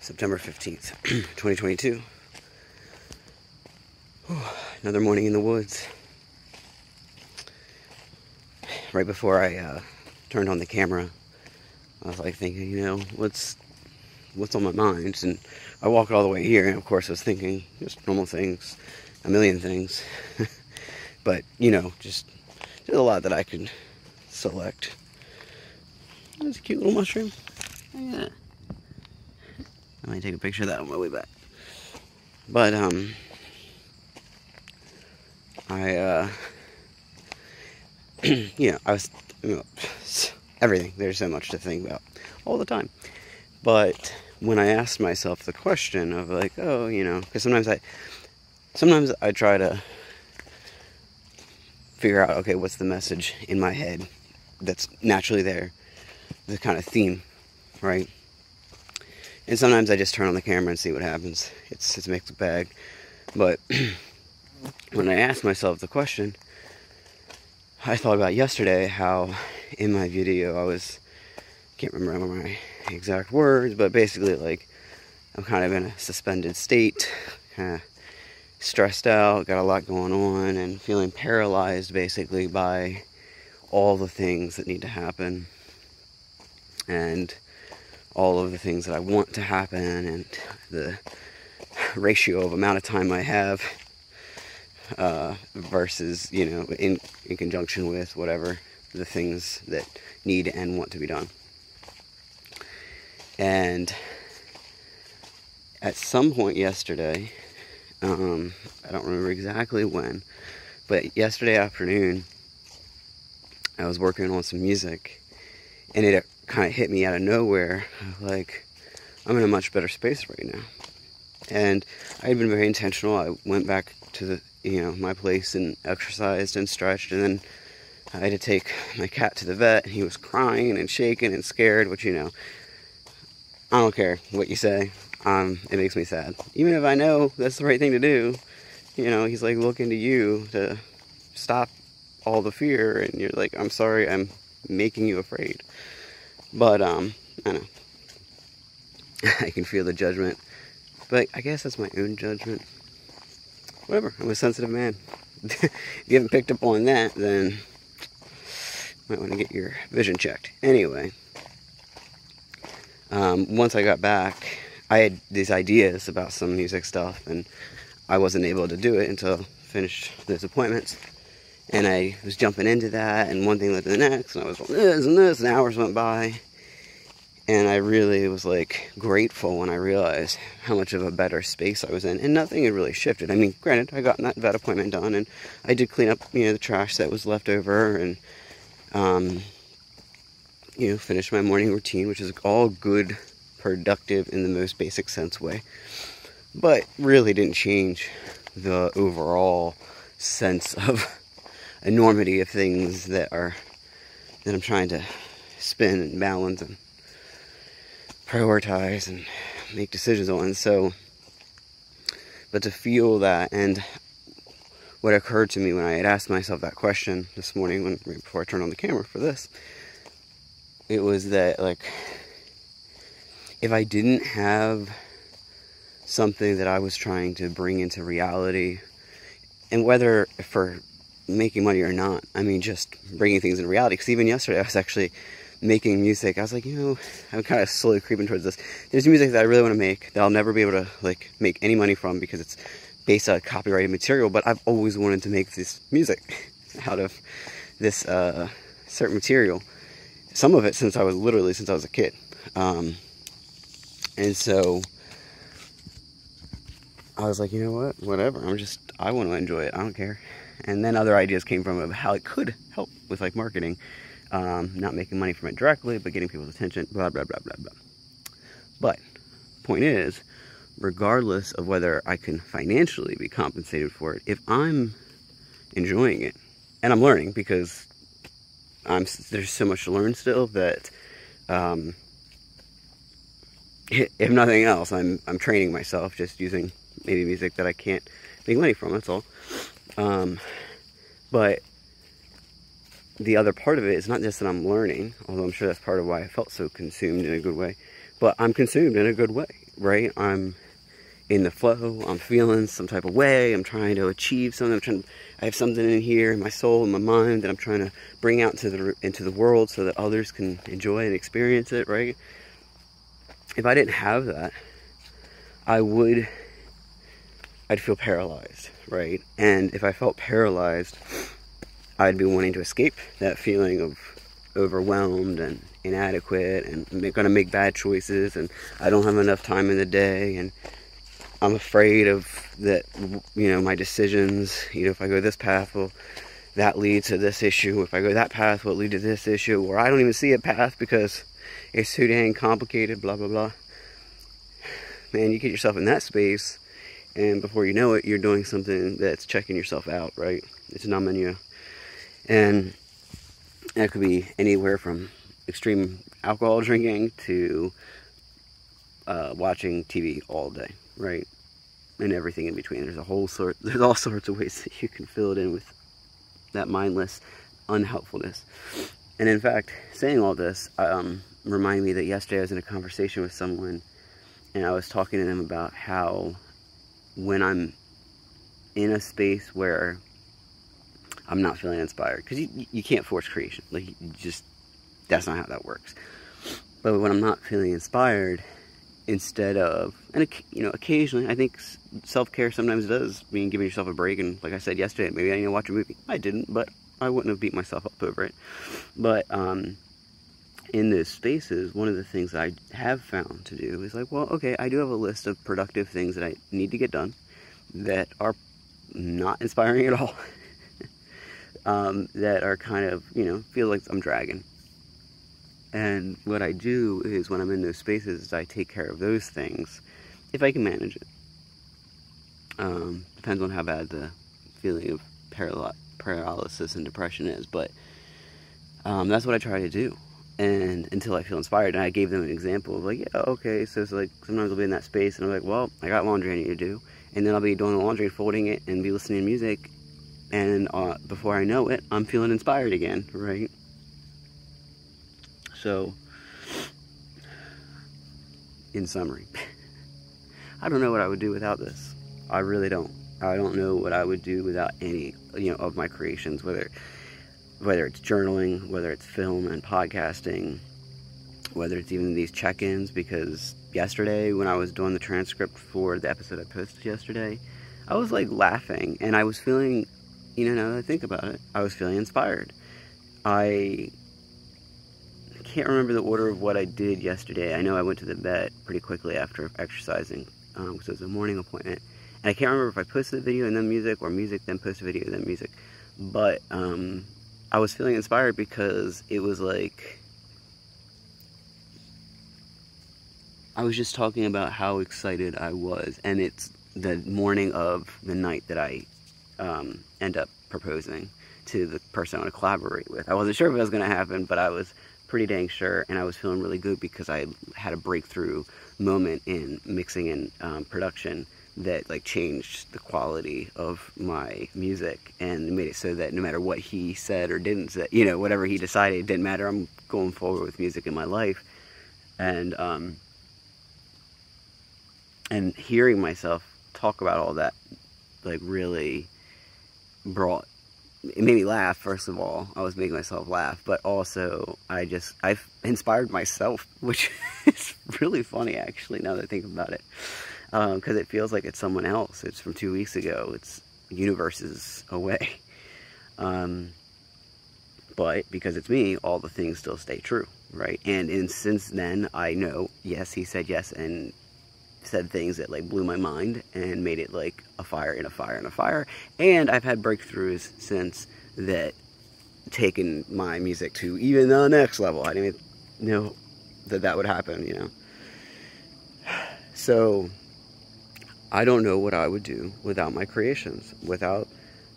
September 15th, 2022. another morning in the woods. Right before I uh, turned on the camera, I was like thinking, you know, what's what's on my mind? And I walked all the way here, and of course, I was thinking just normal things, a million things. but you know, just there's a lot that I could select. That's a cute little mushroom. Yeah. I might take a picture of that on my way back. But um I uh you know, I was you know, everything. There's so much to think about all the time. But when I asked myself the question of like, oh, you know, because sometimes I sometimes I try to figure out, okay, what's the message in my head that's naturally there, the kind of theme, right? And sometimes I just turn on the camera and see what happens. It's it's mixed bag. But when I asked myself the question, I thought about yesterday how in my video I was can't remember my exact words, but basically like I'm kind of in a suspended state, kind of stressed out, got a lot going on, and feeling paralyzed basically by all the things that need to happen. And all of the things that I want to happen and the ratio of amount of time I have uh, versus, you know, in, in conjunction with whatever the things that need and want to be done. And at some point yesterday, um, I don't remember exactly when, but yesterday afternoon, I was working on some music and it kind of hit me out of nowhere like i'm in a much better space right now. And i had been very intentional. I went back to the you know my place and exercised and stretched and then i had to take my cat to the vet and he was crying and shaking and scared which you know i don't care what you say. Um, it makes me sad. Even if i know that's the right thing to do you know he's like looking to you to stop all the fear and you're like i'm sorry i'm making you afraid but um, I know I can feel the judgment, but I guess that's my own judgment. Whatever. I'm a sensitive man. if you haven't picked up on that, then you might want to get your vision checked. Anyway, um, once I got back, I had these ideas about some music stuff, and I wasn't able to do it until I finished those appointments. And I was jumping into that, and one thing led to the next, and I was like, this and this, and hours went by. And I really was like grateful when I realized how much of a better space I was in. And nothing had really shifted. I mean, granted, I got that vet appointment done, and I did clean up, you know, the trash that was left over, and, um, you know, finish my morning routine, which is all good, productive in the most basic sense way. But really didn't change the overall sense of enormity of things that are that I'm trying to spin and balance and prioritize and make decisions on. So, but to feel that and what occurred to me when I had asked myself that question this morning, when right before I turned on the camera for this, it was that like if I didn't have something that I was trying to bring into reality, and whether for making money or not. I mean, just bringing things in reality. Because even yesterday, I was actually making music. I was like, you know, I'm kind of slowly creeping towards this. There's music that I really want to make that I'll never be able to like make any money from because it's based on copyrighted material. But I've always wanted to make this music out of this uh, certain material. Some of it since I was literally since I was a kid. Um, and so I was like, you know what, whatever. I'm just I want to enjoy it. I don't care and then other ideas came from of how it could help with like marketing, um, not making money from it directly, but getting people's attention, blah blah blah blah blah. But point is, regardless of whether I can financially be compensated for it, if I'm enjoying it and I'm learning because I'm there's so much to learn still that um, if nothing else, I'm I'm training myself just using maybe music that I can't make money from. That's all. Um, but the other part of it is not just that I'm learning, although I'm sure that's part of why I felt so consumed in a good way, but I'm consumed in a good way right? I'm in the flow. I'm feeling some type of way. I'm trying to achieve something. I'm trying. To, I have something in here in my soul and my mind that I'm trying to bring out into the into the world so that others can enjoy and experience it. Right? If I didn't have that, I would. I'd feel paralyzed, right? And if I felt paralyzed, I'd be wanting to escape that feeling of overwhelmed and inadequate and going to make bad choices and I don't have enough time in the day and I'm afraid of that, you know, my decisions, you know, if I go this path, will that lead to this issue? If I go that path, will lead to this issue? Or I don't even see a path because it's too dang complicated, blah, blah, blah. Man, you get yourself in that space, and before you know it, you're doing something that's checking yourself out, right? It's numbing you. And that could be anywhere from extreme alcohol drinking to uh, watching TV all day right? And everything in between. There's a whole sort, there's all sorts of ways that you can fill it in with that mindless unhelpfulness. And in fact, saying all this um, reminded me that yesterday I was in a conversation with someone and I was talking to them about how when I'm in a space where I'm not feeling inspired, because you, you can't force creation. Like, just, that's not how that works. But when I'm not feeling inspired, instead of and you know occasionally i think self-care sometimes does mean giving yourself a break and like i said yesterday maybe i need to watch a movie i didn't but i wouldn't have beat myself up over it but um in those spaces one of the things i have found to do is like well okay i do have a list of productive things that i need to get done that are not inspiring at all um, that are kind of you know feel like i'm dragging and what I do is when I'm in those spaces, I take care of those things if I can manage it. Um, depends on how bad the feeling of paral- paralysis and depression is, but um, that's what I try to do. And until I feel inspired, and I gave them an example of like, yeah, okay, so it's like sometimes I'll be in that space and I'm like, well, I got laundry I need to do, and then I'll be doing the laundry, folding it, and be listening to music, and uh, before I know it, I'm feeling inspired again, right? So, in summary, I don't know what I would do without this. I really don't. I don't know what I would do without any, you know, of my creations, whether whether it's journaling, whether it's film and podcasting, whether it's even these check-ins because yesterday when I was doing the transcript for the episode I posted yesterday, I was like laughing and I was feeling, you know, now that I think about it, I was feeling inspired. I can't remember the order of what I did yesterday. I know I went to the vet pretty quickly after exercising because um, it was a morning appointment. And I can't remember if I posted the video and then music or music, then posted video, and then music. But um, I was feeling inspired because it was like I was just talking about how excited I was, and it's the morning of the night that I um, end up proposing to the person I want to collaborate with. I wasn't sure if it was going to happen, but I was pretty dang sure, and I was feeling really good because I had a breakthrough moment in mixing and um, production that like changed the quality of my music and made it so that no matter what he said or didn't say, you know, whatever he decided, it didn't matter. I'm going forward with music in my life, and um, and hearing myself talk about all that, like really brought it made me laugh first of all. I was making myself laugh but also i just i've inspired myself which is really funny actually now that i think about it because um, it feels like it's someone else it's from two weeks ago it's universes away um, but because it's me all the things still stay true right and, and since then i know yes he said yes and said things that like blew my mind and made it like a fire in a fire in a fire. And I've had breakthroughs since that taken my music to even the next level. I didn't even know that that would happen, you know. So I don't know what I would do without my creations, without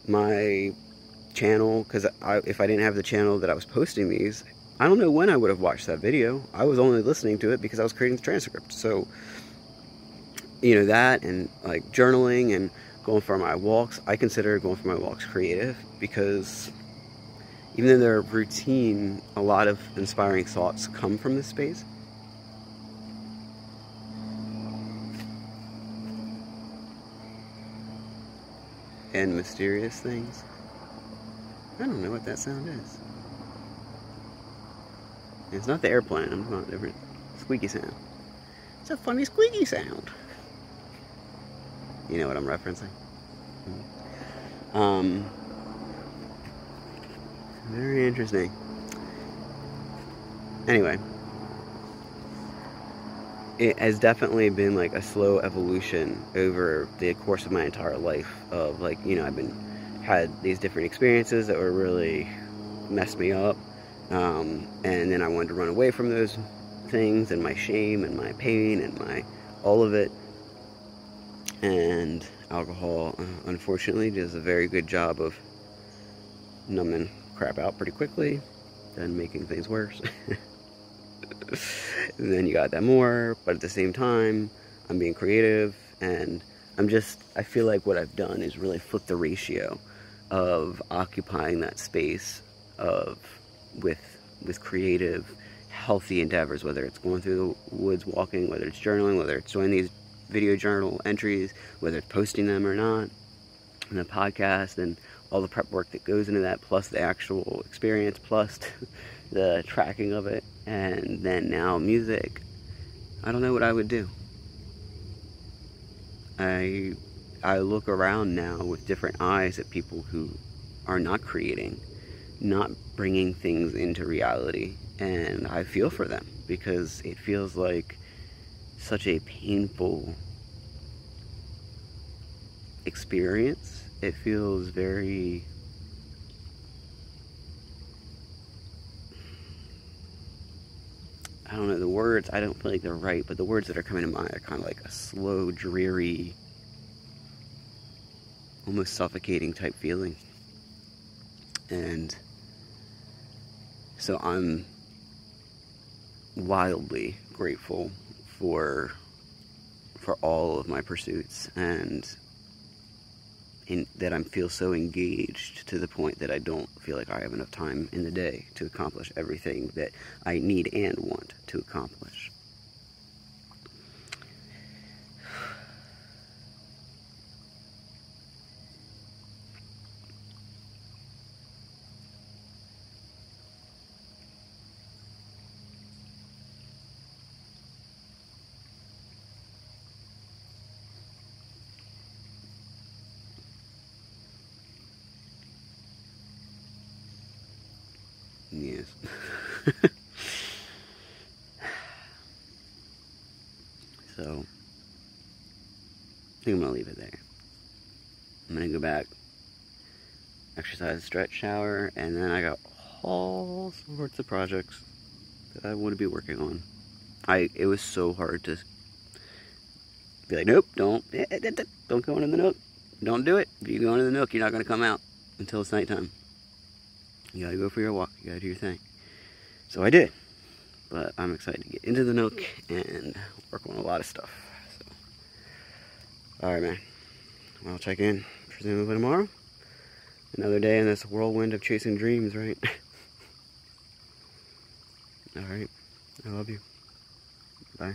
my channel, because if I didn't have the channel that I was posting these, I don't know when I would have watched that video. I was only listening to it because I was creating the transcript. So you know that and like journaling and going for my walks i consider going for my walks creative because even though they're routine a lot of inspiring thoughts come from this space and mysterious things. I don't know what that sound is. It's not the airplane, I'm about different squeaky sound. It's a funny squeaky sound. You know what I'm referencing? Um, very interesting. Anyway, it has definitely been like a slow evolution over the course of my entire life of like you know i've been had these different experiences that were really messed me up um, and then i wanted to run away from those things and my shame and my pain and my all of it. And alcohol uh, unfortunately does a very good job of numbing crap out pretty quickly and making things worse then you got that more, but at the same time, I'm being creative and I'm just, I feel like what I've done is really flip the ratio of occupying that space of, with, with creative, healthy endeavors, whether it's going through the woods walking, whether it's journaling, whether it's doing these video journal entries, whether it's posting them or not, and the podcast and all the prep work that goes into that, plus the actual experience, plus the tracking of it, and then now music. I don't know what I would do. I I look around now with different eyes at people who are not creating, not bringing things into reality, and I feel for them because it feels like such a painful experience. It feels very I don't know the words. I don't feel like they're right, but the words that are coming to mind are kind of like a slow, dreary, almost suffocating type feeling. And so I'm wildly grateful for for all of my pursuits and that I feel so engaged to the point that I don't feel like I have enough time in the day to accomplish everything that I need and want to accomplish. Yes. so, I think I'm going to leave it there. I'm going to go back, exercise, stretch, shower, and then I got all sorts of projects that I want to be working on. I It was so hard to be like, nope, don't, eh, eh, eh, don't go into the nook. Don't do it. If you go into the nook, you're not going to come out until it's nighttime. You gotta go for your walk. You gotta do your thing. So I did. But I'm excited to get into the Nook and work on a lot of stuff. So, all right, man. I'll check in presumably tomorrow. Another day in this whirlwind of chasing dreams, right? all right. I love you. Bye.